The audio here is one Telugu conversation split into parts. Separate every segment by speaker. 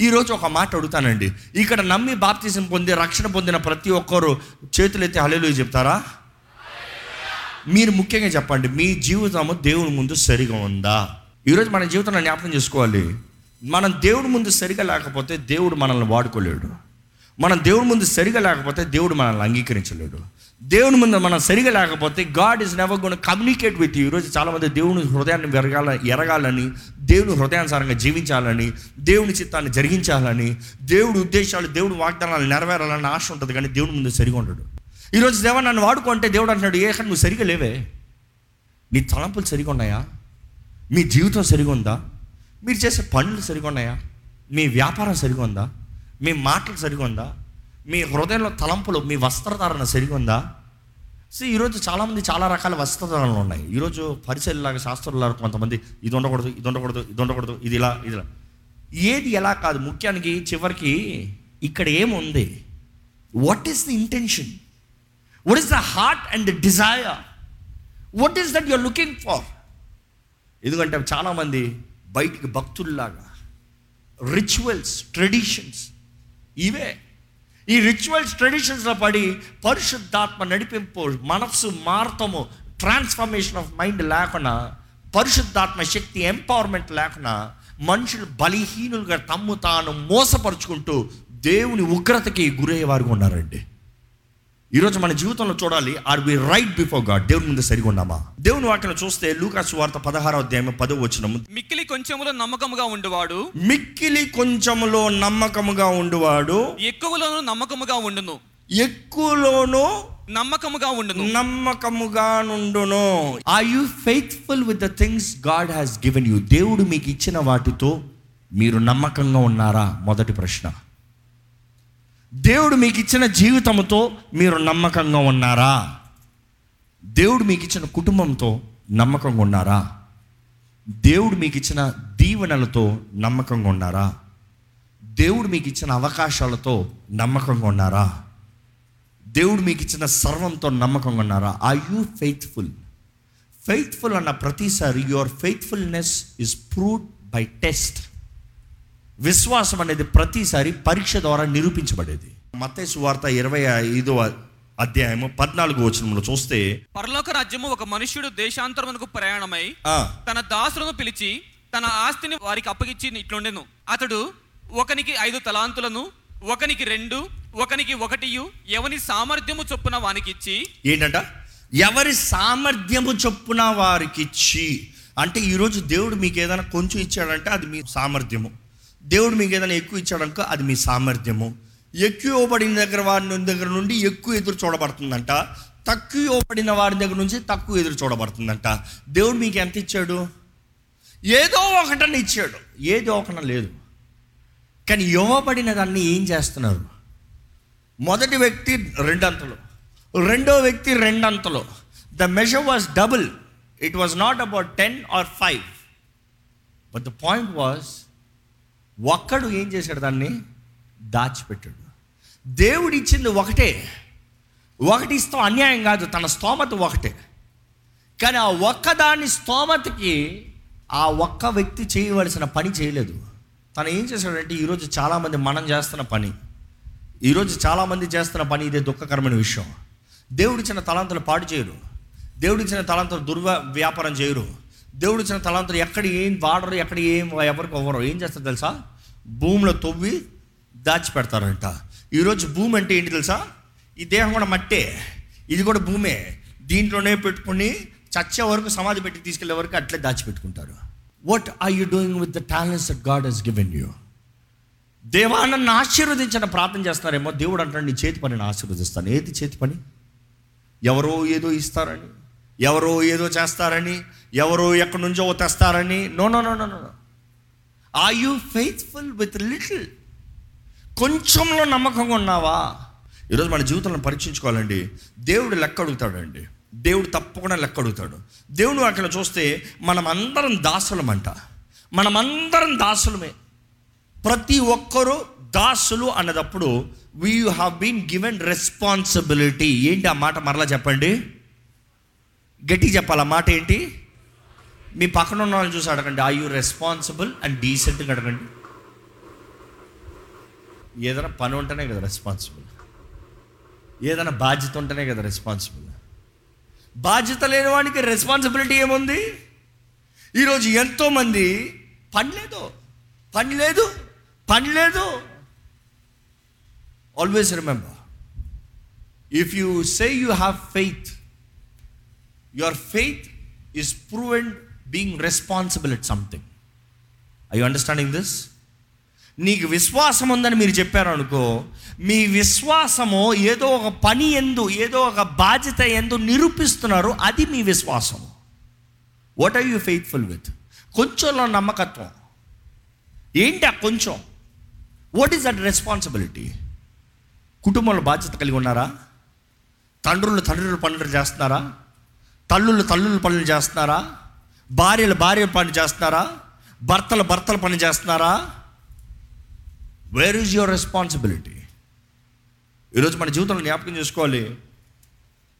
Speaker 1: ఈరోజు ఒక మాట అడుగుతానండి. ఇక్కడ నమ్మి బాప్తిజం పొంది రక్షణ పొందిన ప్రతి ఒక్కరు చేతులైతే హలేలు చెప్తారా? మీరు ముఖ్యంగా చెప్పండి మీ జీవితము దేవుని ముందు సరిగా ఉందా? ఈరోజు మన జీవితంలో జ్ఞాపకం చేసుకోవాలి. మనం దేవుడి ముందు సరిగా లేకపోతే దేవుడు మనల్ని వాడుకోలేడు. మనం దేవుడి ముందు సరిగా లేకపోతే దేవుడు మనల్ని అంగీకరించలేడు. దేవుని ముందు మనం సరిగా లేకపోతే God is never gonna communicate with ఈరోజు చాలామంది దేవుని హృదయాన్ని వెరగాల ఎరగాలని దేవుని హృదయానుసారంగా జీవించాలని దేవుని చిత్తాన్ని జరిగించాలని దేవుడి ఉద్దేశాలు దేవుడి వాగ్దానాలు నెరవేరాలని ఆశ ఉంటుంది కానీ దేవుని ముందు సరిగా ఉండడు. ఈరోజు దేవ నన్ను వాడుకుంటే దేవుడు అంటున్నాడు ఏ నువ్వు సరిగా లేవే. నీ తలంపులు సరిగా ఉన్నాయా? మీ జీవితం సరిగా ఉందా? మీరు చేసే పనులు సరిగా ఉన్నాయా? మీ వ్యాపారం సరిగా ఉందా? మీ మాటలు సరిగా ఉందా మీ హృదయంలో తలంపులు మీ వస్త్రధారణ సరిగా ఉందా సో ఈరోజు చాలామంది చాలా రకాల వస్త్రధారణలు ఉన్నాయి. ఈరోజు పరిశీలలాగా శాస్త్రులాగా కొంతమంది ఇది ఉండకూడదు ఇది ఉండకూడదు ఇది ఉండకూడదు ఇది ఇలా ఇది ఇలా. ఏది ఎలా కాదు ముఖ్యానికి చివరికి ఇక్కడ ఏముంది? What is the intention what is the heart and the desire what is that you're looking for ఎందుకంటే చాలామంది బయటికి భక్తుల్లాగా రిచువల్స్ ట్రెడిషన్స్ ఇవే. ఈ రిచువల్స్ ట్రెడిషన్స్లో పడి పరిశుద్ధాత్మ నడిపింపు మనస్సు మార్తము ట్రాన్స్ఫర్మేషన్ ఆఫ్ మైండ్ లేకుండా పరిశుద్ధాత్మ శక్తి ఎంపవర్మెంట్ లేకుండా మనుషులు బలహీనులుగా తమ్ము తాను మోసపరుచుకుంటూ దేవుని ఉగ్రతకి గురయ్యేవారుగా ఉన్నారండి. ఈరోజు మన జీవితంలో చూడాలి are we right before God దేవుని ముందు సరిగా ఉన్నామా? దేవుని వాక్యం చూస్తే లూకాసు వార్త పదహారో అధ్యాయం పదో వచ్చినము
Speaker 2: మిక్కిలి కొంచెములో నమ్మకముగా ఉండువాడు.
Speaker 1: మిక్కిలి కొంచెములో నమ్మకముగా ఉండువాడు.
Speaker 2: ఎక్కువలోను నమ్మకముగా ఉండును.
Speaker 1: ఎక్కువలోనూ
Speaker 2: నమ్మకముగా ఉండును.
Speaker 1: నమ్మకముగా నుండును. Are you faithful with the things God has given you దేవుడు మీకు ఇచ్చిన వాటితో మీరు నమ్మకంగా ఉన్నారా? మొదటి ప్రశ్న. దేవుడు మీకు ఇచ్చిన జీవితంతో మీరు నమ్మకంగా ఉన్నారా? దేవుడు మీకు ఇచ్చిన కుటుంబంతో నమ్మకంగా ఉన్నారా? దేవుడు మీకు ఇచ్చిన దీవెనలతో నమ్మకంగా ఉన్నారా? దేవుడు మీకు ఇచ్చిన అవకాశాలతో నమ్మకంగా ఉన్నారా? దేవుడు మీకు ఇచ్చిన సర్వంతో నమ్మకంగా ఉన్నారా? ఆర్ యూ ఫెయిత్ఫుల్ ఫెయిత్ఫుల్ అన్న ప్రతిసారి your faithfulness is proved by test విశ్వాసం అనేది ప్రతిసారి పరీక్ష ద్వారా నిరూపించబడేది. మత్తయి వార్త ఇరవై ఐదవ అధ్యాయము పద్నాలుగు వచనంలో చూస్తే
Speaker 2: పరలోక రాజ్యము ఒక మనుష్యుడు దేశాంతరమునకు ప్రయాణమై తన దాసులను పిలిచి తన ఆస్తిని వారికి అప్పగించి ఇట్లుండెను. అతడు ఒకనికి ఐదు తలాంతులను ఒకనికి రెండు ఒకనికి ఒకటియు ఎవని సామర్థ్యము చొప్పున వానికి ఇచ్చి
Speaker 1: ఏంటంట? ఎవరి సామర్థ్యము చొప్పున వారికి ఇచ్చి అంటే ఈరోజు దేవుడు మీకు ఏదైనా కొంచెం ఇచ్చాడంటే అది మీ సామర్థ్యము. దేవుడు మీకు ఏదైనా ఎక్కువ ఇచ్చాడనుకో అది మీ సామర్థ్యము. ఎక్కువ ఇవ్వబడిన దగ్గర వారి దగ్గర నుండి ఎక్కువ ఎదురు చూడబడుతుందంట. తక్కువ ఇవ్వబడిన వారి దగ్గర నుంచి తక్కువ ఎదురు చూడబడుతుందంట. దేవుడు మీకు ఎంత ఇచ్చాడు? ఏదో ఒకటని ఇచ్చాడు. ఏదో ఒకట లేదు. కానీ ఇవ్వబడిన దాన్ని ఏం చేస్తున్నారు? మొదటి వ్యక్తి రెండంతలు. రెండో వ్యక్తి రెండంతలు. The measure was double it was not about ten or five but the point was ఒక్కడు ఏం చేశాడు దాన్ని? దాచిపెట్టాడు. దేవుడు ఇచ్చింది ఒకటే. ఒకటి ఇస్తాం అన్యాయం కాదు తన స్తోమత ఒకటే. కానీ ఆ ఒక్కదాని స్తోమతకి ఆ ఒక్క వ్యక్తి చేయవలసిన పని చేయలేదు. తను ఏం చేశాడంటే ఈరోజు చాలామంది మనం చేస్తున్న పని. ఈరోజు చాలామంది చేస్తున్న పని ఇదే దుఃఖకరమైన విషయం. దేవుడిచ్చిన తలాంతులు పాడు చేయరు. దేవుడిచ్చిన తలాంతులు దుర్వ వ్యాపారం చేయరు. దేవుడు ఇచ్చిన తలాంతులు ఎక్కడ ఏం వాడరు ఎక్కడ ఏం ఎవరికి ఇవ్వరు. ఏం చేస్తారు తెలుసా? భూమిలో తవ్వి దాచిపెడతారంట. ఈరోజు భూమి అంటే ఏంటి తెలుసా? ఈ దేహం కూడా మట్టే. ఇది కూడా భూమే. దీంట్లోనే పెట్టుకుని చచ్చే వరకు సమాధి పెట్టి తీసుకెళ్ళే వరకు అట్లే దాచిపెట్టుకుంటారు. What are you doing with the talents that God has given you దేవా నన్ను ఆశీర్వదించిన ప్రార్థన చేస్తారేమో. దేవుడు అంటాడు నీ చేతి పనిని ఆశీర్వదిస్తాను. ఏది చేతి పని? ఎవరో ఏదో ఇస్తారని ఎవరో ఏదో చేస్తారని ఎవరు ఎక్కడి నుంచో తెస్తారని? No no no no no are you faithful with little కొంచెంలో నమ్మకంగా ఉన్నావా? ఈరోజు మన జీవితంలో పరీక్షించుకోవాలండి. దేవుడు లెక్క అడుగుతాడండి. దేవుడు తప్పకుండా లెక్క అడుగుతాడు. దేవుడు అక్కడ చూస్తే మనం అందరం దాసులమంట. మనమందరం దాసులమే. ప్రతి ఒక్కరూ దాసులు అన్నదప్పుడు we have been given responsibility ఏంటి ఆ మాట మరలా చెప్పండి? గట్టి చెప్పాలి? ఆ మాట ఏంటి? మీ పక్కన ఉన్న వాళ్ళని చూసి అడగండి ఐ యూ రెస్పాన్సిబుల్ అండ్ డీసెంట్గా అడగండి. ఏదైనా పని ఉంటేనే కదా రెస్పాన్సిబుల్ ఏదైనా బాధ్యత ఉంటేనే కదా రెస్పాన్సిబుల్ బాధ్యత లేని వాడికి రెస్పాన్సిబిలిటీ ఏముంది? ఈరోజు ఎంతోమంది పని లేదు పని లేదు పని లేదు. Always remember if you say you have faith your faith is proven being responsible at something I understanding this నీకు విశ్వాసం ఉందని మీరు చెప్పారు అనుకో మీ విశ్వాసము ఏదో ఒక పని ఎందు ఏదో ఒక బాధ్యత ఎందు నిరూపిస్తున్నారు అది మీ విశ్వాసం. What are you faithful with కొంచెంలో నమ్మకత్వం. ఏంటి ఆ కొంచెం? వాట్ ఈస్ దట్ రెస్పాన్సిబిలిటీ కుటుంబంలో బాధ్యత కలిగి ఉన్నారా? తండ్రులు తండ్రులు పనులు చేస్తున్నారా? తల్లులు తల్లులు పనులు చేస్తున్నారా? భార్యలు భార్యలు పని చేస్తున్నారా? భర్తలు భర్తలు పని చేస్తున్నారా? వేర్ ఈజ్ యువర్ రెస్పాన్సిబిలిటీ ఈరోజు మన జీవితంలో జ్ఞాపకం చేసుకోవాలి.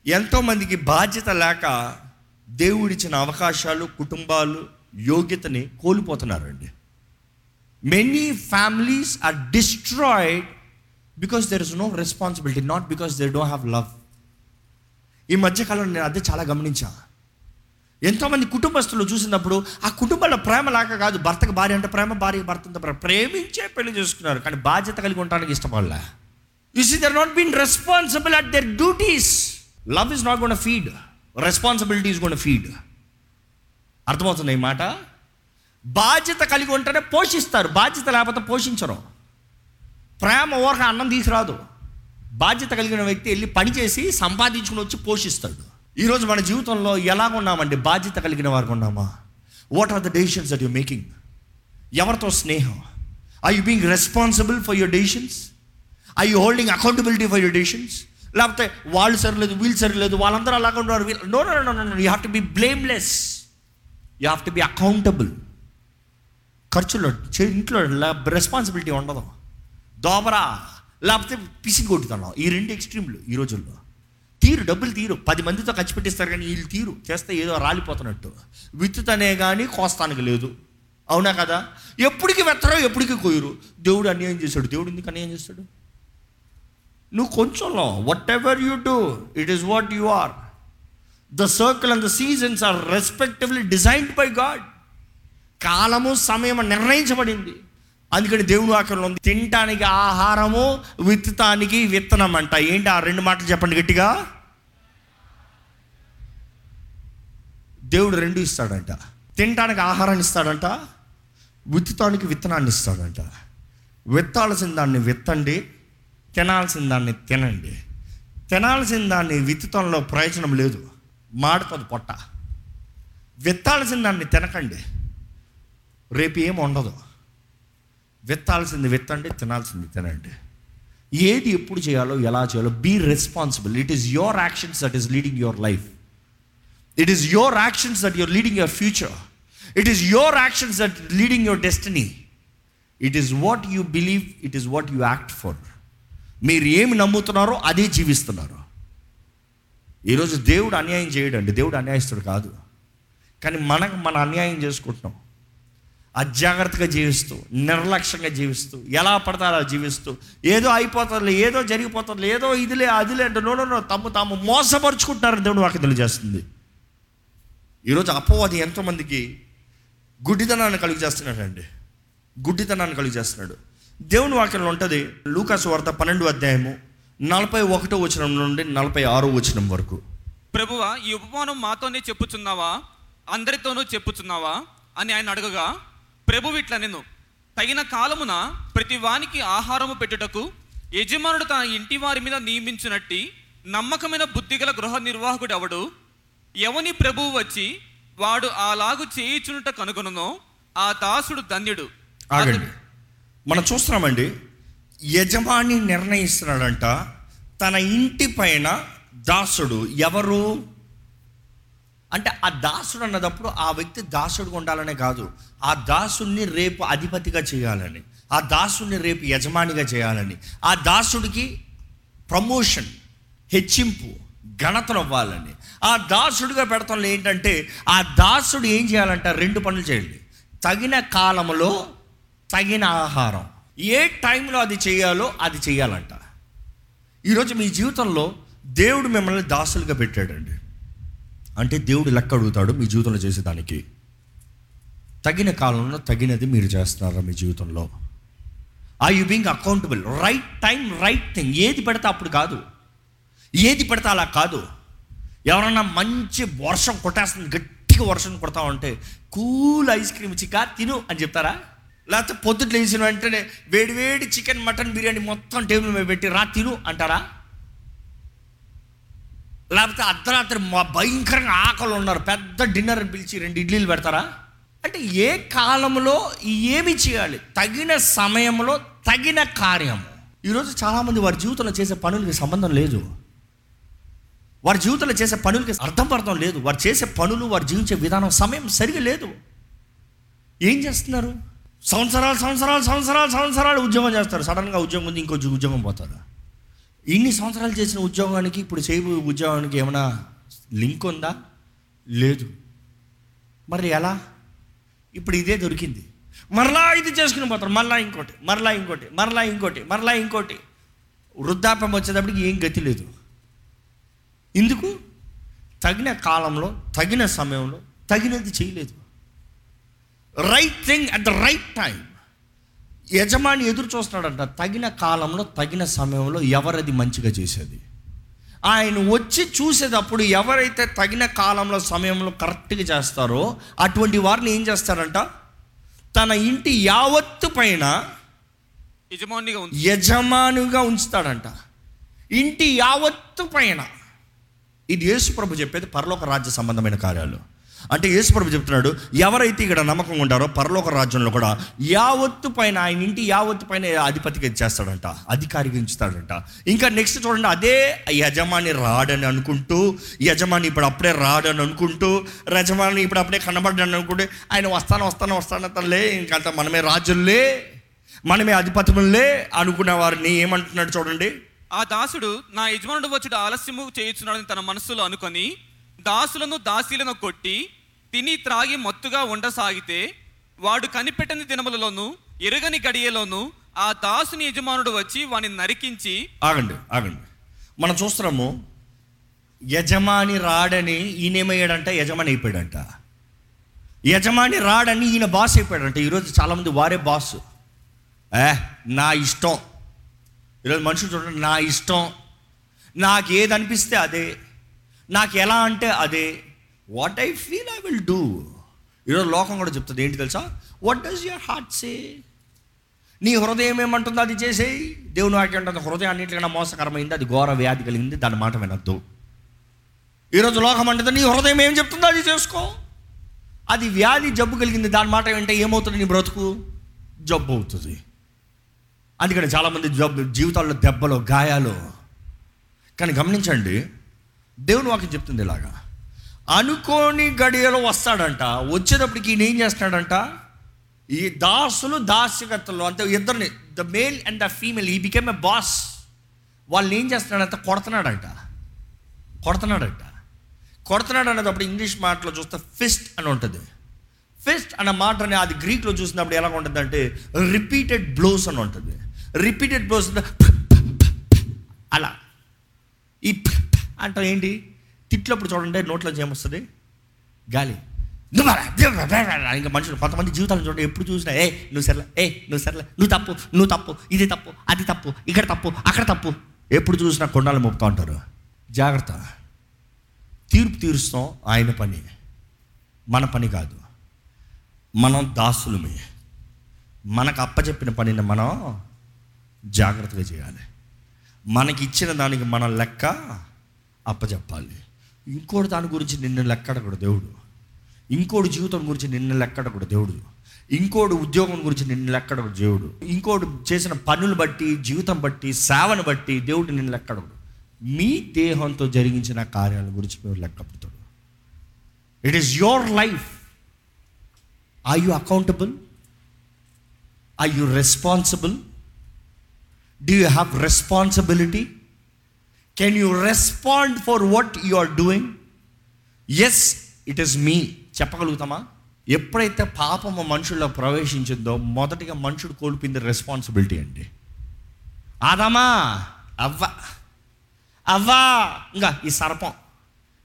Speaker 1: ఎంతోమందికి బాధ్యత లేక దేవుడిచ్చిన అవకాశాలు కుటుంబాలు యోగ్యతని కోల్పోతున్నారండి. Many families are destroyed because there is no responsibility not because they don't have love ఈ మధ్యకాలంలో నేను అదే చాలా గమనించాను. ఎంతోమంది కుటుంబస్తులు చూసినప్పుడు ఆ కుటుంబంలో ప్రేమ లేక కాదు భర్తకు భార్య అంటే ప్రేమ భార్య భర్త అంటే ప్రేమ. ప్రేమించే పెళ్ళి చేసుకున్నారు కానీ బాధ్యత కలిగి ఉండడానికి ఇష్టపడలే you see they're not been responsible at their duties love is not gonna feed responsibility is gonna feed అర్థమవుతుంది ఈ మాట? బాధ్యత కలిగి ఉంటేనే పోషిస్తారు బాధ్యత లేకపోతే పోషించరు. ప్రేమ ఊరక అన్నం తీసుకురాదు. బాధ్యత కలిగిన వ్యక్తి వెళ్ళి పని చేసి సంపాదించుకుని వచ్చి పోషిస్తాడు. ఈరోజు మన జీవితంలో ఎలా ఉన్నామండి? బాధ్యత కలిగిన వారికి ఉన్నామా? What are the decisions that you making ఎవరితో స్నేహం? Are you being responsible for your decisions are you holding accountability for your decisions లేకపోతే వాళ్ళు సరిలేదు వీళ్ళు సరిలేదు వాళ్ళందరూ అలాగ ఉన్నారు. No no no no you have to be blameless you have to be accountable ఖర్చులో చే- ఇంట్లో రెస్పాన్సిబిలిటీ ఉండదు. దోబరా లేకపోతే పిసిని కొట్టుతున్నాం ఈ రెండు ఎక్స్ట్రీమ్లు ఈ రోజుల్లో. తీరు డబ్బులు తీరు. పది మందితో ఖర్చు పెట్టిస్తారు కానీ వీళ్ళు తీరు. చేస్తే ఏదో రాలిపోతున్నట్టు. విత్తుతనే కానీ కోస్తానికి లేదు. అవునా కదా? ఎప్పటికి వెత్తరో ఎప్పటికి కోయరు దేవుడు అన్యాయం చేశాడు. దేవుడు ఎందుకు అన్యాయం చేస్తాడు? నువ్వు కొంచెంలో whatever you do it is what you are the circle and the seasons are respectively designed by God కాలము సమయం నిర్ణయించబడింది. అందుకని దేవుడు వాక్యంలో ఉంది తినటానికి ఆహారము విత్తటానికి విత్తనం అంట ఏంటి ఆ రెండు మాటలు చెప్పండి గట్టిగా? దేవుడు రెండు ఇస్తాడంట. తినడానికి ఆహారాన్ని ఇస్తాడంట. విత్తుతానికి విత్తనాన్ని ఇస్తాడంట. విత్తాల్సిన దాన్ని విత్తండి తినాల్సిన దాన్ని తినండి. తినాల్సిన దాన్ని విత్తుతంలో ప్రయోజనం లేదు. మాడుతుంది పొట్ట. విత్తాల్సిన దాన్ని తినకండి. రేపు ఏం ఉండదు. విత్తాల్సింది విత్తండి తినాల్సింది తినండి. ఏది ఎప్పుడు చేయాలో ఎలా చేయాలో be responsible it is your actions that is leading your life it is your actions that your leading your future it is your actions that leading your destiny it is what you believe it is what you act for మీరు ఏమి నమ్ముతున్నారో అదే జీవిస్తున్నారు. ఈరోజు దేవుడు అన్యాయం చేయడండి. దేవుడు అన్యాయస్తుడు కాదు. కానీ మనకు మన అన్యాయం చేసుకుంటున్నాం. అజాగ్రత్తగా జీవిస్తూ నిర్లక్ష్యంగా జీవిస్తూ ఎలా పడతారో అలా జీవిస్తూ ఏదో అయిపోతుంది ఏదో జరిగిపోతుంది ఏదో ఇదిలే అదిలే అంటే నో నో నో తమ్ము తాము మోసపరుచుకుంటారని దేవుడు వాకి తెలియజేస్తుంది. ఈరోజు అపవాది ఎంతోమందికి గుడ్డితనాన్ని కలుగు చేస్తున్నాడండి. గుడ్డితనాన్ని కలుగు చేస్తున్నాడు. దేవుని వాక్యంలో ఉంటుంది లూకాసు వార్త పన్నెండు అధ్యాయము నలభై ఒకటో వచనం నుండి నలభై ఆరో వచనం వరకు.
Speaker 2: ప్రభువా ఈ ఉపమానం మాతోనే చెప్పుచున్నావా? అందరితోనూ చెప్పుచున్నావా? అని ఆయన అడగగా ప్రభు ఇట్లా నేను తగిన కాలమున ప్రతి వానికి ఆహారము పెట్టుటకు యజమానుడు తన ఇంటి వారి మీద నియమించినట్టి నమ్మకమైన బుద్ధిగల గృహ నిర్వాహకుడు ఎవడు? ఎవని ప్రభువు వచ్చి వాడు అలాగు చేయుచునుట కనుగొనునో ఆ దాసుడు ధన్యుడు.
Speaker 1: ఆగండి. మనం చూస్తున్నామండి యజమాని నిర్ణయిస్తున్నాడంట తన ఇంటి పైన దాసుడు ఎవరు? అంటే ఆ దాసుడు అన్నదప్పుడు ఆ వ్యక్తి దాసుడుగా ఉండాలనే కాదు ఆ దాసుడిని రేపు అధిపతిగా చేయాలని ఆ దాసుడిని రేపు యజమానిగా చేయాలని ఆ దాసుడికి ప్రమోషన్ హెచ్చింపు ఘనతను ఇవ్వాలని ఆ దాసుడిగా పెడతాంలో ఏంటంటే ఆ దాసుడు ఏం చేయాలంట? రెండు పనులు చేయండి తగిన కాలంలో తగిన ఆహారం. ఏ టైంలో అది చేయాలో అది చేయాలంట. ఈరోజు మీ జీవితంలో దేవుడు మిమ్మల్ని దాసులుగా పెట్టాడండి. అంటే దేవుడు లెక్క అడుగుతాడు మీ జీవితంలో చేసేదానికి తగిన కాలంలో తగినది మీరు చేస్తున్నారా మీ జీవితంలో? Are you being accountable right time right thing ఏది పెడితే అప్పుడు కాదు. ఏది పెడితే అలా కాదు. ఎవరన్నా మంచి వర్షం కొట్టేస్తుంది గట్టిగా వర్షం కొడతా ఉంటే కూల్ ఐస్ క్రీమ్ చికా తిను అని చెప్తారా? లేకపోతే పొద్దుట లేచిన వెంటనే వేడి వేడి చికెన్ మటన్ బిర్యానీ మొత్తం టేబుల్ మీద పెట్టి రా తిను అంటారా? లేకపోతే అర్ధరాత్రి మా భయంకరంగా ఆకలి ఉన్నారు పెద్ద డిన్నర్ పిలిచి రెండు ఇడ్లీలు పెడతారా? అంటే ఏ కాలంలో ఏమి చేయాలి? తగిన సమయంలో తగిన కార్యము. ఈరోజు చాలామంది వారి జీవితంలో చేసే పనులకి సంబంధం లేదు. వారి జీవితంలో చేసే పనులకి అర్థం అర్థం లేదు. వారు చేసే పనులు వారు జీవించే విధానం సమయం సరిగా లేదు. ఏం చేస్తున్నారు? సంవత్సరాలు సంవత్సరాలు సంవత్సరాలు సంవత్సరాలు ఉద్యోగం చేస్తారు. సడన్గా ఉద్యోగం ఉంది ఇంకో ఉద్యోగం పోతారు ఇన్ని సంవత్సరాలు చేసిన ఉద్యోగానికి ఇప్పుడు చేయబోయే ఉద్యోగానికి ఏమైనా లింక్ ఉందా? లేదు. మరి ఎలా? ఇప్పుడు ఇదే దొరికింది. మరలా ఇది చేసుకుని పోతారు. మరలా ఇంకోటి మరలా ఇంకోటి మరలా ఇంకోటి మరలా ఇంకోటి. వృద్ధాప్యం వచ్చేటప్పటికి ఏం గతి లేదు. ఎందుకు? తగిన కాలంలో తగిన సమయంలో తగినది చేయలేదు. Right thing at the right time యజమాని ఎదురు చూస్తున్నాడంట తగిన కాలంలో తగిన సమయంలో ఎవరది మంచిగా చేసేది? ఆయన వచ్చి చూసేటప్పుడు ఎవరైతే తగిన కాలంలో సమయంలో కరెక్ట్గా చేస్తారో అటువంటి వారిని ఏం చేస్తారంట? తన ఇంటి యావత్తు పైన
Speaker 2: యజమానిగా
Speaker 1: యజమానుగా ఉంచుతాడంట. ఇంటి యావత్తు పైన ఇది యేసుప్రభు చెప్పేది పరలోక రాజ్య సంబంధమైన కార్యాలు. అంటే యేసుప్రభు చెప్తున్నాడు ఎవరైతే ఇక్కడ నమ్మకం ఉంటారో పరలోక రాజ్యంలో కూడా యావత్తు పైన ఆయన ఇంటి యావత్తు పైన అధిపతిగా చేస్తాడంట అధికారిగా ఉంచుతాడంట ఇంకా నెక్స్ట్ చూడండి అదే యజమాని రాడని అనుకుంటూ యజమాని ఇప్పుడు అప్పుడే రాడని అనుకుంటూ యజమాని ఇప్పుడు అప్పుడే కనబడ్డాను అనుకుంటే ఆయన వస్తాను వస్తాను వస్తాను తల్లే ఇంకంత మనమే రాజుల్లే మనమే అధిపతులే అనుకున్న వారిని ఏమంటున్నాడు చూడండి.
Speaker 2: ఆ దాసుడు నా యజమానుడు వచ్చుడు ఆలస్యము చేయుచున్నాడని తన మనస్సులో అనుకొని దాసులను దాసీలను కొట్టి తిని త్రాగి మత్తుగా ఉండసాగితే వాడు కనిపెట్టని దినములలోనూ ఎరుగని గడియలోనూ ఆ దాసుని యజమానుడు వచ్చి వాని నరికించి
Speaker 1: ఆగండి ఆగండి. మనం చూస్తున్నాము యజమాని రాడని ఈయనేమయ్యాడంట యజమాని అయిపోయాడంట. యజమాని రాడని ఈయన బాస్ అయిపోయాడంట. ఈరోజు చాలామంది వారే బాస్ ఏ నా ఇష్టం. ఈరోజు మనుషులు చూడండి నా ఇష్టం నాకు ఏది అనిపిస్తే అదే నాకు ఎలా అంటే అదే. What I feel I will do ఈరోజు లోకం కూడా చెప్తుంది ఏంటి తెలుసా? What does your heart say నీ హృదయం ఏమంటుందో అది చేసేయి. దేవుని వాక్యం ఉంటుంది హృదయం అన్నింటికన్నా మోసకరమైంది అది ఘోర వ్యాధి కలిగింది దాని మాట వినద్దు. ఈరోజు లోకం అంటుంది నీ హృదయం ఏం చెప్తుందో అది చేసుకో. అది వ్యాధి జబ్బు కలిగింది దాని మాట వింటే ఏమవుతుంది నీ బ్రతుకు? జబ్బు అవుతుంది. అందుకని చాలామంది జబ్బు జీవితాల్లో దెబ్బలు గాయాలు. కానీ గమనించండి దేవుని వాక్యం చెప్తుంది ఇలాగా. అనుకోని గడియలో వస్తాడంట వచ్చేటప్పటికి ఈయన ఏం చేస్తాడంట ఈ దాసులు దాస్యగత్తలు అంటే ఇద్దరిని the male and the female he became a boss వాళ్ళని ఏం చేస్తున్నాడంట? కొడుతున్నాడంట. కొడుతున్నాడంట. కొడుతున్నాడు అనేటప్పుడు ఇంగ్లీష్ మాటలో చూస్తే ఫిస్ట్ అని ఉంటుంది. ఫిస్ట్ అన్న మాటని అది గ్రీక్లో చూసినప్పుడు ఎలా ఉంటుంది అంటే రిపీటెడ్ బ్లోస్ అని ఉంటుంది. రిపీటెడ్ బ్లోస్ అలా. ఈ అంటే ఏంటి? తిట్లప్పుడు చూడండి నోట్లో ఏమొస్తుంది గాలి. ఇంకా మనుషులు కొంతమంది జీవితాలను చూడండి ఎప్పుడు చూసినా ఏ నువ్వు సర్లే ఏ నువ్వు సర్లే నువ్వు తప్పు నువ్వు తప్పు ఇది తప్పు అది తప్పు ఇక్కడ తప్పు అక్కడ తప్పు. ఎప్పుడు చూసినా కొండాలు మోపుతూ ఉంటారు. జాగ్రత్త. తీర్పు తీరుస్తాం ఆయన పని. మన పని కాదు. మనం దాసులమే. మనకు అప్పచెప్పిన పనిని మనం జాగ్రత్తగా చేయాలి. మనకి ఇచ్చిన దానికి మన లెక్క అప్పచెప్పాలి ఇంకోటి దాని గురించి నిన్ను లెక్కడకూడదు దేవుడు. ఇంకోటి జీవితం గురించి నిన్ను లెక్కడకూడదు దేవుడు. ఇంకోటి ఉద్యోగం గురించి నిన్ను లెక్కడకూడదు దేవుడు. ఇంకోటి చేసిన పనులు బట్టి జీవితం బట్టి సేవను బట్టి దేవుడు నిన్ను లెక్కడకూడదు. మీ దేహంతో జరిగించిన కార్యాల గురించి మీరు లెక్కపడతాడు. It is your life are you accountable are you responsible do you have responsibility can you respond for what you are doing yes it is మీ చెప్పగలుగుతామా? ఎప్పుడైతే పాపము మనుషుల్లో ప్రవేశించిందో మొదటిగా మనుషుడు కోల్పోయింది రెస్పాన్సిబిలిటీ అండి. ఆదామా? అవ్వ. అవ్వా. ఇంకా ఈ సర్పం.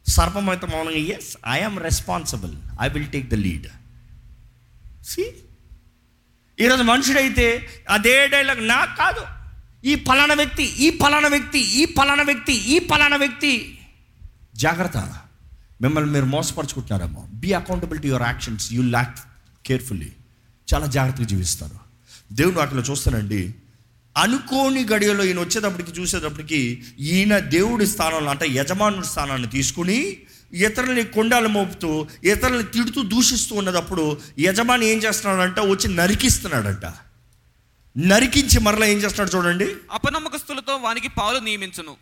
Speaker 1: సర్పం అయితే మౌనంగా yes I'm responsible I will take the lead see ఈరోజు మనుషుడైతే అదే డైలాగ్ నాకు కాదు. ఈ పలానా వ్యక్తి ఈ పలానా వ్యక్తి ఈ పలానా వ్యక్తి ఈ పలానా వ్యక్తి. జాగ్రత్త. మిమ్మల్ని మీరు మోసపరుచుకుంటున్నారేమో. Be accountability your actions you lack carefully చాలా జాగ్రత్తగా జీవిస్తారు. దేవుడు వాటిలో చూస్తానండి. అనుకోని గడియలో ఈయన వచ్చేటప్పటికి చూసేటప్పటికి ఈయన దేవుడి స్థానంలో అంటే యజమానుడి స్థానాన్ని తీసుకుని ఇతరులని కొండాలు మోపుతూ ఇతరులని తిడుతూ దూషిస్తూ ఉన్నదప్పుడు యజమాని ఏం చేస్తున్నాడంట? వచ్చి నరికిస్తున్నాడంట. నరికించి మరలా ఏం చేస్తున్నాడు చూడండి.
Speaker 2: అపనమ్మకస్తులతో వానికి పాలు నియమించును.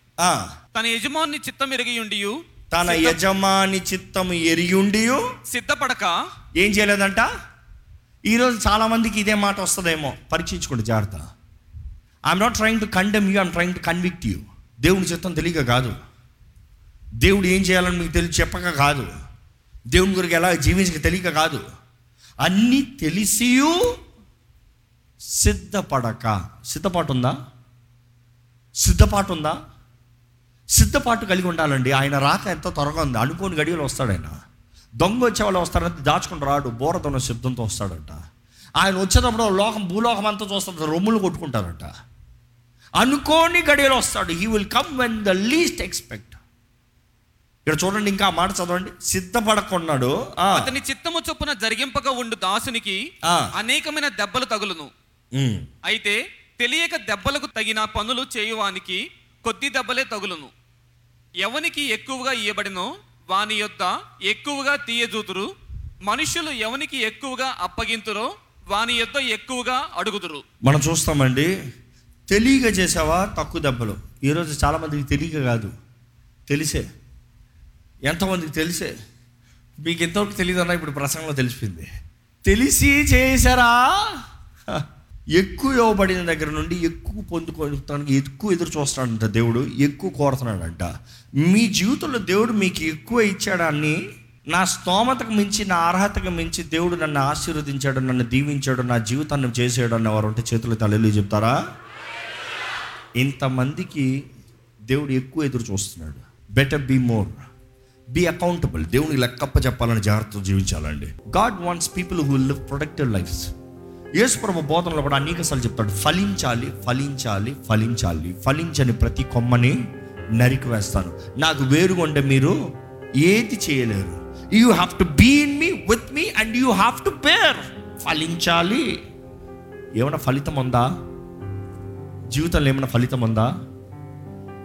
Speaker 2: తన యజమాని చిత్తం ఎరిగి ఉండి
Speaker 1: తన యజమాని చిత్తము ఎరియుండి
Speaker 2: సిద్ధపడక.
Speaker 1: ఏం చేయలేదంట? ఈరోజు చాలామందికి ఇదే మాట వస్తుందేమో. పరీక్షించుకోండి జాగ్రత్త. I'm not trying to condemn you I'm trying to convict you దేవుని చిత్తం తెలియక కాదు. దేవుడు ఏం చేయాలని మీకు తెలియ చెప్పక కాదు. దేవుని గురికి ఎలా జీవించక తెలియక కాదు. అన్నీ తెలిసియు సిద్ధపడక. సిద్ధపాటు ఉందా సిద్ధపాటు ఉందా సిద్ధపాటు కలిగి ఉండాలండి. ఆయన రాక ఎంతో త్వరగా ఉంది. అనుకోని గడియలు వస్తాడు ఆయన దొంగ వచ్చే వాళ్ళు వస్తాడంటే దాచుకుని రాడు. బోరదొన్న శబ్దంతో వస్తాడంట. ఆయన వచ్చేటప్పుడు లోకం భూలోకం అంతా చూస్తాడు. రొమ్ములు కొట్టుకుంటారంట. అనుకోని గడియలు వస్తాడు. He will come when the least expect ఇక్కడ చూడండి ఇంకా మాట చదవండి. సిద్ధపడకున్నాడు.
Speaker 2: అతని చిత్తము చొప్పున జరిగింపక ఉండు దాసునికి. అనేకమైన దెబ్బలు తగులును. అయితే తెలియక దెబ్బలకు తగిన పనులు చేయువానికి కొద్ది దెబ్బలే తగులును. ఎవనికి ఎక్కువగా ఇయ్యబడినో వాని యొద్ద ఎక్కువగా తీయజూతురు. మనుషులు ఎవనికి ఎక్కువగా అప్పగింతురో వాని యొద్ద ఎక్కువగా అడుగుదురు.
Speaker 1: మనం చూస్తామండి తెలియక చేసావా తక్కువ దెబ్బలు. ఈరోజు చాలామందికి తెలియక కాదు. తెలిసే. ఎంతమందికి తెలిసే? మీకు ఎంతవరకు తెలియదన్నా ఇప్పుడు ప్రసంగంలో తెలిసిపోయింది. తెలిసి చేశారా? ఎక్కువ ఇవ్వబడిన దగ్గర నుండి ఎక్కువ పొందుకోవడానికి ఎక్కువ ఎదురు చూస్తాడంట దేవుడు ఎక్కువ కోరుతున్నాడంట. మీ జీవితంలో దేవుడు మీకు ఎక్కువ ఇచ్చాడని నా స్తోమతకు మించి నా అర్హతకు మించి దేవుడు నన్ను ఆశీర్వదించాడు నన్ను దీవించాడు నా జీవితాన్ని చేసాడు అన్నవారు ఉంటే చేతులు తల్లి చెప్తారా? ఇంతమందికి దేవుడు ఎక్కువ ఎదురు చూస్తున్నాడు. Better be more be accountable దేవునికి లెక్కప్ప చెప్పాలని జాగ్రత్తగా జీవించాలండి. God wants people who live productive lives యేసుప్రభు బోధనలో కూడా అనేకసార్లు చెప్తాడు ఫలించాలి ఫలించాలి ఫలించాలి ఫలించని ప్రతి కొమ్మని నరికి వేస్తాను. నాకు వేరుగొండ మీరు ఏది చేయలేరు. You have to be in me with me and you have to bear ఫలించాలి. ఏమైనా ఫలితం ఉందా? జీవితంలో ఏమైనా ఫలితం ఉందా?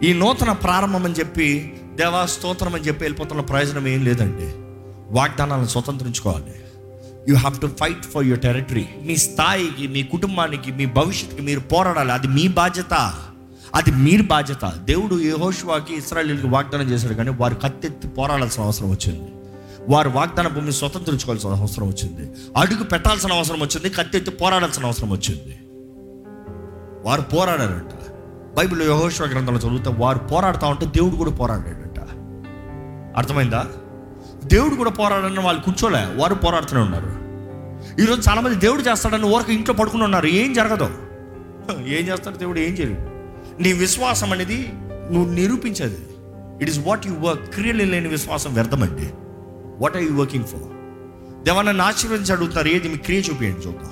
Speaker 1: ఈ నూతన ప్రారంభం అని చెప్పి దేవా స్తోత్రం అని చెప్పి వెళ్ళిపోతున్న ప్రయోజనం ఏం లేదండి. వాగ్దానాలను స్వతంత్రించుకోవాలి. You have to fight for your territory మీ స్థాయికి మీ కుటుంబానికి మీ భవిష్యత్తుకి మీరు పోరాడాలి. అది మీ బాధ్యత. అది మీరు బాధ్యత. దేవుడు యహోష్వాకి ఇస్రాయలీలకు వాగ్దానం చేశాడు కానీ వారు కత్తెత్తి పోరాడాల్సిన అవసరం వచ్చింది. వారు వాగ్దాన భూమిని స్వతంత్రించుకోవాల్సిన అవసరం వచ్చింది. అడుగు పెట్టాల్సిన అవసరం వచ్చింది. కత్తెత్తి పోరాడాల్సిన అవసరం వచ్చింది. వారు పోరాడారంట. బైబిల్ యహోశ్వ గ్రంథంలో చదివితే వారు పోరాడుతూ ఉంటే దేవుడు కూడా పోరాడాడంట. అర్థమైందా? దేవుడు కూడా పోరాడని వాళ్ళు కూర్చోలే వారు పోరాడుతూనే ఉన్నారు. ఈరోజు చాలామంది దేవుడు చేస్తాడని ఊరకు ఇంట్లో పడుకుని ఉన్నారు ఏం జరగదు. ఏం చేస్తాడు దేవుడు ఏం చేయడు. నీ విశ్వాసం అనేది నువ్వు నిరూపించేది. It is what you work క్రియలు లేని విశ్వాసం వ్యర్థమండి. What are you working for దేవా ఆశీర్వదించి అడుగుతారు ఏది? మీ క్రియ చూపించండి చూద్దాం.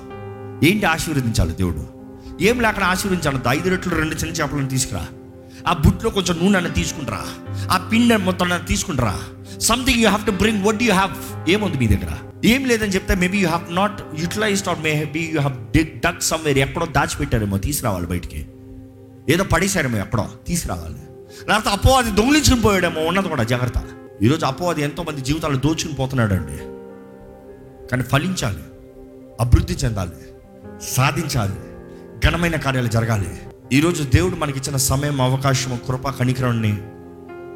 Speaker 1: ఏంటి ఆశీర్వదించాలి దేవుడు? ఏం లేకుండా ఆశీర్వదించాలి? ఐదు రెట్లు రెండు చిన్న చేపలను తీసుకురా. ఆ బుట్లో కొంచెం నూనె అన్న తీసుకుంటారా. ఆ పిండి మొత్తం తీసుకుంటారా. Something you have to bring what you have ఏముంది మీ దగ్గర? ఏం లేదని చెప్తే maybe you have not utilized or maybe you have dig dug somewhere ఎక్కడో దాచిపెట్టారేమో తీసుకురావాలి బయటికి. ఏదో పడేశారేమో ఎక్కడో తీసుకురావాలి. లేకపోతే అపోవాది దొంగిలించుకుని పోయాడేమో ఉన్నది కూడా జాగ్రత్త. ఈరోజు అపోవాది ఎంతో మంది జీవితాలు దోచుకుని పోతున్నాడు అండి కానీ ఫలించాలి అభివృద్ధి చెందాలి సాధించాలి ఘనమైన కార్యాలు జరగాలి. ఈరోజు దేవుడు మనకిచ్చిన సమయం అవకాశం కృప కనికరాన్ని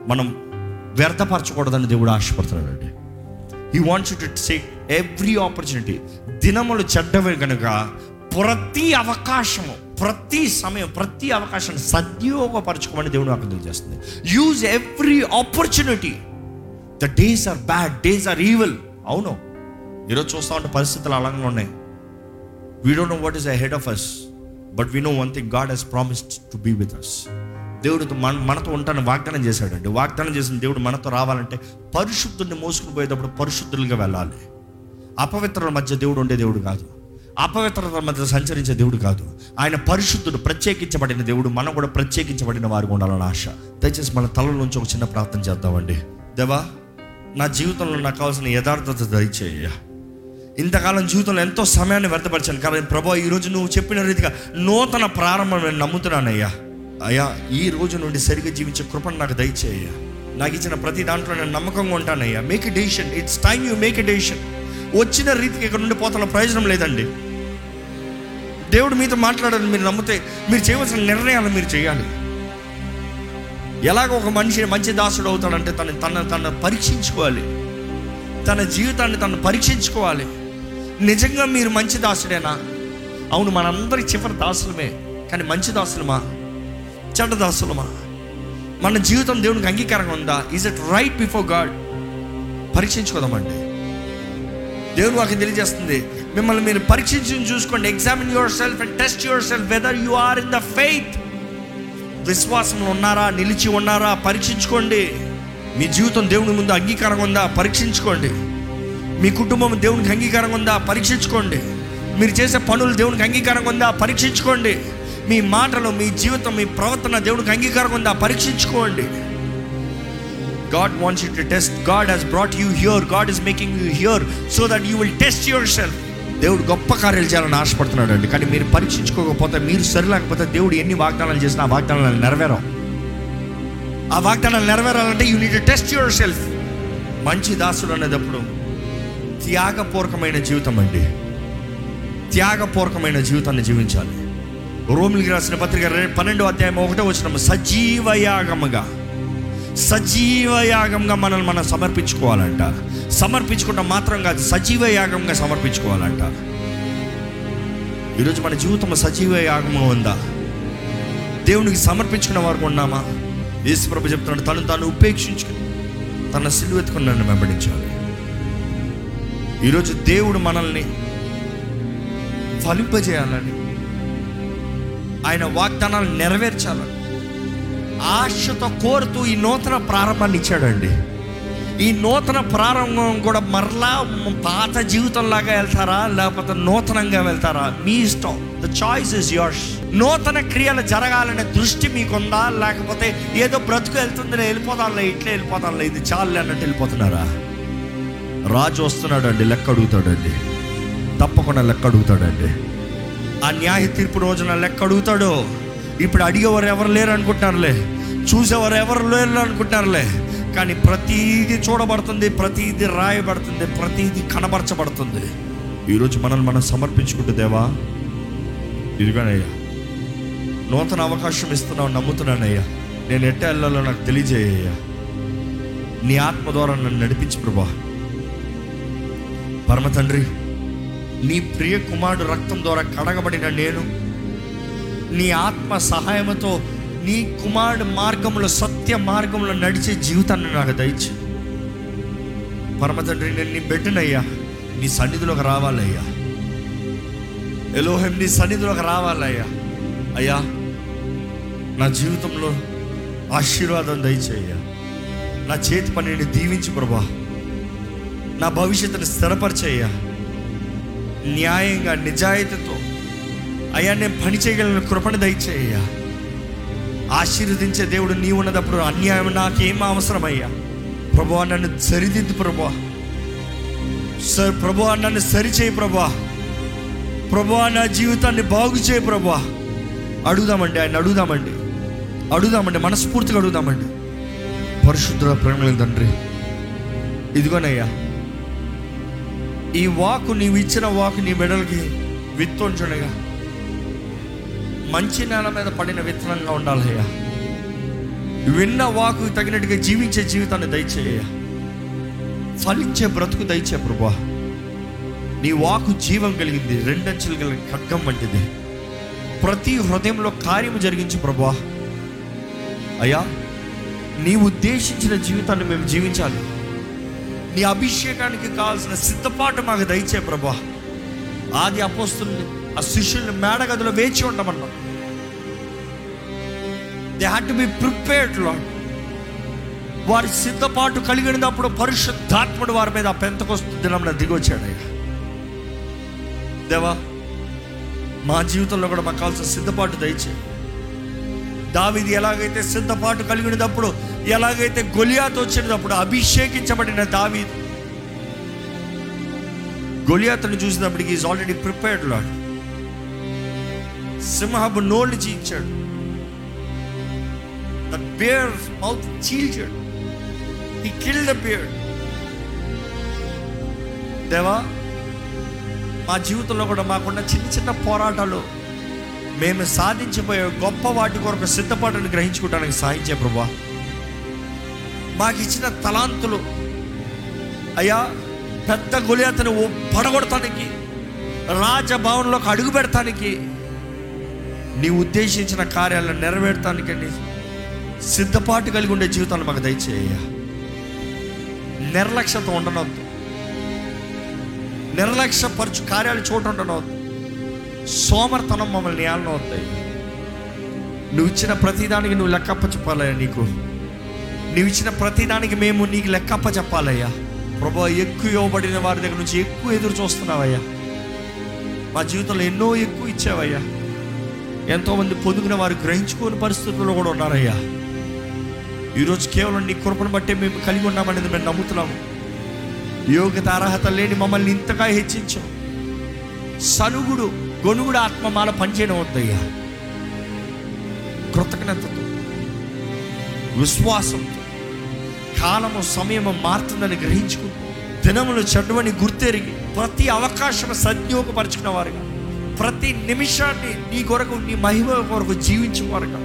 Speaker 1: మనం వ్యర్థపరచకూడదని దేవుడు ఆశపడుతున్నాడండి. He wants to seek every opportunity దినములు చెడ్డవే కనుక ప్రతి అవకాశము ప్రతి సమయం ప్రతి అవకాశాన్ని సద్యోగపరచుకోమని దేవుడు నాకు తెలియజేస్తుంది use every opportunity the days are bad days are evil అవును. ఈరోజు చూస్తూ ఉంటే పరిస్థితులు అలాగే ఉన్నాయి. We don't know what is head of us but we know one thing God has promised to be with us దేవుడు మన మనతో ఉంటాను వాగ్దానం చేశాడండి. వాగ్దానం చేసిన దేవుడు మనతో రావాలంటే పరిశుద్ధుడిని మోసుకుని పోయేటప్పుడు పరిశుద్ధులుగా వెళ్ళాలి. అపవిత్రుల మధ్య దేవుడు ఉండే దేవుడు కాదు. అపవిత్రత మధ్య సంచరించే దేవుడు కాదు. ఆయన పరిశుద్ధుడు ప్రత్యేకించబడిన దేవుడు మనం కూడా ప్రత్యేకించబడిన వారికి ఉండాలని ఆశ. దయచేసి మన తల నుంచి ఒక చిన్న ప్రార్థన చేద్దామండి. దేవా నా జీవితంలో నాకు కావాల్సిన యథార్థత దయచేయ ఇంతకాలం జీవితంలో ఎంతో సమయాన్ని వ్యర్థపరిచాను. కానీ ప్రభా ఈరోజు నువ్వు చెప్పిన రీతిగా నూతన ప్రారంభం నేను నమ్ముతున్నానయ్యా. అయ్యా ఈ రోజు నుండి సరిగ్గా జీవించే కృపను నాకు దయచేయ నాకు ఇచ్చిన ప్రతి దాంట్లో నేను నమ్మకంగా ఉంటానయ్యా. Make a decision it's time you make a decision వచ్చిన రీతికి ఇక్కడ నుండి పోతున్న ప్రయోజనం లేదండి. దేవుడు మీతో మాట్లాడాలని మీరు నమ్మితే మీరు చేయవలసిన నిర్ణయాలు మీరు చేయాలి. ఎలాగ ఒక మనిషి మంచి దాసుడు అవుతాడంటే తన తన తను పరీక్షించుకోవాలి. తన జీవితాన్ని తను పరీక్షించుకోవాలి. నిజంగా మీరు మంచి దాసుడేనా? అవును మనందరి చివరి దాసులమే కానీ మంచి దాసులమా? చెడ్డదాసులమా? మన జీవితం దేవునికి అంగీకారంగా ఉందా? Is it right before God పరీక్షించుకోదామండి. దేవుడు మాకు తెలియజేస్తుంది. మిమ్మల్ని మీరు పరీక్షించి చూసుకోండి. Examine yourself and test yourself whether you are in the faith విశ్వాసంలో ఉన్నారా? నిలిచి ఉన్నారా? పరీక్షించుకోండి. మీ జీవితం దేవుని ముందు అంగీకారంగా ఉందా? పరీక్షించుకోండి. మీ కుటుంబం దేవునికి అంగీకారంగా ఉందా? పరీక్షించుకోండి. మీరు చేసే పనులు దేవునికి అంగీకారంగా ఉందా? పరీక్షించుకోండి. మీ మాటలు మీ జీవితం మీ ప్రవర్తన దేవుడికి అంగీకారం ఉందా. పరీక్షించుకోండి. God wants you to test God has brought you here God is making you here so that you will test yourself దేవుడు గొప్ప కార్యాలు చేయాలని ఆశపడుతున్నాడు అండి. కానీ మీరు పరీక్షించుకోకపోతే మీరు సరిలేకపోతే దేవుడు ఎన్ని వాగ్దానాలు చేసినా ఆ వాగ్దానాలు నెరవేరం ఆ వాగ్దానాలు నెరవేరాలంటే you need test yourself మంచి దాసుడు అనేటప్పుడు త్యాగపూర్వకమైన జీవితం అండి. త్యాగపూర్వకమైన జీవితాన్ని జీవించాలి. రోమిలికి రాసిన పత్రిక పన్నెండో అధ్యాయం ఒకటో వచ్చిన సజీవ యాగముగా సజీవ యాగంగా మనల్ని మనం సమర్పించుకోవాలంట. సమర్పించుకుంటాం మాత్రం కాదు సజీవ యాగంగా సమర్పించుకోవాలంట. ఈరోజు మన జీవితం సజీవ యాగంగా ఉందా? దేవునికి సమర్పించుకున్న వారికి ఉన్నామా? యేసుప్రభు చెప్తున్నాడు తను తాను ఉపేక్షించుకుని తన సిలువెత్తుకుని నన్ను వెంబడించాలి. ఈరోజు దేవుడు మనల్ని ఫలింపజేయాలని ఆయన వాగ్దానాలు నెరవేర్చాలని ఆశతో కోరుతూ ఈ నూతన ప్రారంభాన్ని ఇచ్చాడండి. ఈ నూతన ప్రారంభం కూడా మరలా పాత జీవితంలాగా వెళ్తారా? లేకపోతే నూతనంగా వెళ్తారా? మీ ఇష్టం. ద చాయిస్ ఇస్ యోర్స్ నూతన క్రియలు జరగాలనే దృష్టి మీకుందా? లేకపోతే ఏదో బ్రతుకు వెళ్తుందిలే నేను వెళ్ళిపోతానులే ఇట్లే వెళ్ళిపోతానులే ఇది చాలు అన్నట్టు వెళ్ళిపోతున్నారా? రాజు వస్తున్నాడండి లెక్క అడుగుతాడండి. తప్పకుండా లెక్క అడుగుతాడండి. ఆ న్యాయ తీర్పు రోజున లెక్క అడుగుతాడో. ఇప్పుడు అడిగేవారు ఎవరు లేరు అనుకుంటున్నారులే. చూసేవారు ఎవరు లేరు అనుకుంటున్నారులే. కానీ ప్రతీది చూడబడుతుంది ప్రతీది రాయబడుతుంది ప్రతీది కనబరచబడుతుంది. ఈరోజు మనల్ని మనం సమర్పించుకుంటే దేవా ఇదిగోనయ్యా నూతన అవకాశం ఇస్తున్నావు నమ్ముతున్నానయ్యా. నేను ఎట్ట వెళ్ళాలో నాకు తెలియజేయ్యా నీ ఆత్మ ద్వారా నన్ను నడిపించు ప్రభా. పరమ తండ్రి నీ ప్రియ కుమారుడు రక్తం ద్వారా కడగబడిన నేను నీ ఆత్మ సహాయంతో నీ కుమారుడు మార్గంలో సత్య మార్గంలో నడిచే జీవితాన్ని నాకు దయచు. పరమతండ్రి నేను నీ బిడ్డనయ్యా. నీ సన్నిధిలోకి రావాలయ్యా. ఎలోహం నీ సన్నిధిలోకి రావాలయ్యా. అయ్యా నా జీవితంలో ఆశీర్వాదం దయచేయ్యా. నా చేతి పనిని దీవించి ప్రభా. నా భవిష్యత్తుని స్థిరపరిచేయ్యా. న్యాయంగా నిజాయితీతో అయ్యా నేను పని చేయగలను కృపణ దయచేయ్యా. ఆశీర్వదించే దేవుడు నీ ఉన్నదప్పుడు అన్యాయం నాకేం అవసరమయ్యా. ప్రభా నన్ను సరిదిద్దు ప్రభా సర్ ప్రభా నన్ను సరిచేయి ప్రభా ప్రభా నా జీవితాన్ని బాగు చేయి ప్రభా అడుగుదామండి ఆయన అడుగుదామండి. అడుగుదామండి మనస్ఫూర్తిగా అడుగుదామండి. పరిశుద్ధ ప్రేమ తండ్రి ఇదిగోనయ్యా. ఈ వాకు నీవు ఇచ్చిన వాకు నీ మెడలకి విత్తుంచుండగా మంచి నేల మీద పడిన విత్తనంగా ఉండాలయ్యా విన్న వాకు తగినట్టుగా జీవించే జీవితాన్ని దయచేయ ఫలించే బ్రతుకు దయచే ప్రభా నీ వాకు జీవం కలిగింది రెండంచెలు కలిగిన ఖడ్గం వంటిది. ప్రతి హృదయంలో కార్యము జరిగించు ప్రభా అయ్యా నీ ఉద్దేశించిన జీవితాన్ని మేము జీవించాలి. నీ అభిషేకానికి కావాల్సిన సిద్ధపాటు మాకు దయచే ప్రభా. ఆది అపోస్తుల్ని ఆ శిష్యుల్ని మేడగదిలో వేచి ఉండమన్నాం. They had to be prepared lord వారి సిద్ధపాటు కలిగినప్పుడు పరిశుద్ధాత్ముడు వారి మీద ఆ పెంతకొస్తు దినంలో దిగొచ్చాడు దేవా మా జీవితంలో కూడా మాకు కావాల్సిన సిద్ధపాటు దయచేయి. దావిది ఎలాగైతే సిద్ధపాటు కలిగినప్పుడు ఎలాగైతే గొలియాత్ వచ్చినప్పుడు అభిషేకించబడిన దావీదు గొలియాతను చూసినప్పటికి ఈజ్ ఆల్రెడీ ప్రిపేర్డ్ లాడ్ సింహపు నోళ్ళు చీల్చాడు. ద బేర్ మౌత్ చీల్చాడు. ఈ కిల్ ద బియర్డ్ దేవా మా జీవితంలో కూడా మాకున్న చిన్న చిన్న పోరాటాలు మేము సాధించబోయే గొప్ప వాటి కొరకు సిద్ధపాటును గ్రహించుకోవడానికి సాధించే ప్రభా. మాకు ఇచ్చిన తలాంతులు. అయ్యా పెద్ద గొలియాతను పడగొడటానికి రాజభవన్లోకి అడుగు పెడతానికి నీ ఉద్దేశించిన కార్యాలను నెరవేర్తానికండి. సిద్ధపాటు కలిగి ఉండే జీవితాన్ని మాకు దయచేయ నిర్లక్ష్యత ఉండనవద్దు. నిర్లక్ష్యపరచు కార్యాలు చోటు ఉండనవద్దు. సోమర్తనం మమ్మల్ని ఏళ్ళను వస్తాయి నువ్వు ఇచ్చిన ప్రతిదానికి నువ్వు లెక్కప్ప చెప్పాలయ్యా నీకు. నువ్వు ఇచ్చిన ప్రతిదానికి మేము నీకు లెక్కప్ప చెప్పాలయ్యా. ప్రభా ఎక్కువ ఇవ్వబడిన వారి దగ్గర నుంచి ఎక్కువ ఎదురు చూస్తున్నావయ్యా. మా జీవితంలో ఎన్నో ఎక్కువ ఇచ్చావయ్యా. ఎంతోమంది పొందుకున్న వారు గ్రహించుకోని పరిస్థితుల్లో కూడా ఉన్నారయ్యా. ఈరోజు కేవలం నీ కృపను బట్టే మేము కలిగి ఉన్నామనేది మేము నమ్ముతున్నాము. యోగ్యత అర్హత లేని మమ్మల్ని ఇంతగా హెచ్చించాం సనుగుడు గొనుగుడు ఆత్మమాల పనిచేయడం వద్దయ్యా. కృతజ్ఞతతో విశ్వాసంతో కాలము సమయము మారుతుందని గ్రహించుకుంటూ దినములు చెడ్డమని గుర్తెరిగి ప్రతి అవకాశం సద్యోగపరచుకున్న వారుగా ప్రతి నిమిషాన్ని నీ కొరకు నీ మహిమ కొరకు జీవించేవారుగా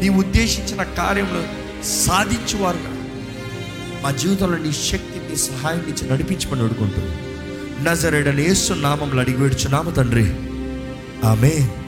Speaker 1: నీ ఉద్దేశించిన కార్యములు సాధించేవారుగా మా జీవితంలో నీ శక్తి నీ సహాయం ఇచ్చి నడిపించమని అడుగుంటుంది నజరేడని ఏసు నామంలో అడిగి వేడుచున్నాము తండ్రి. Amén.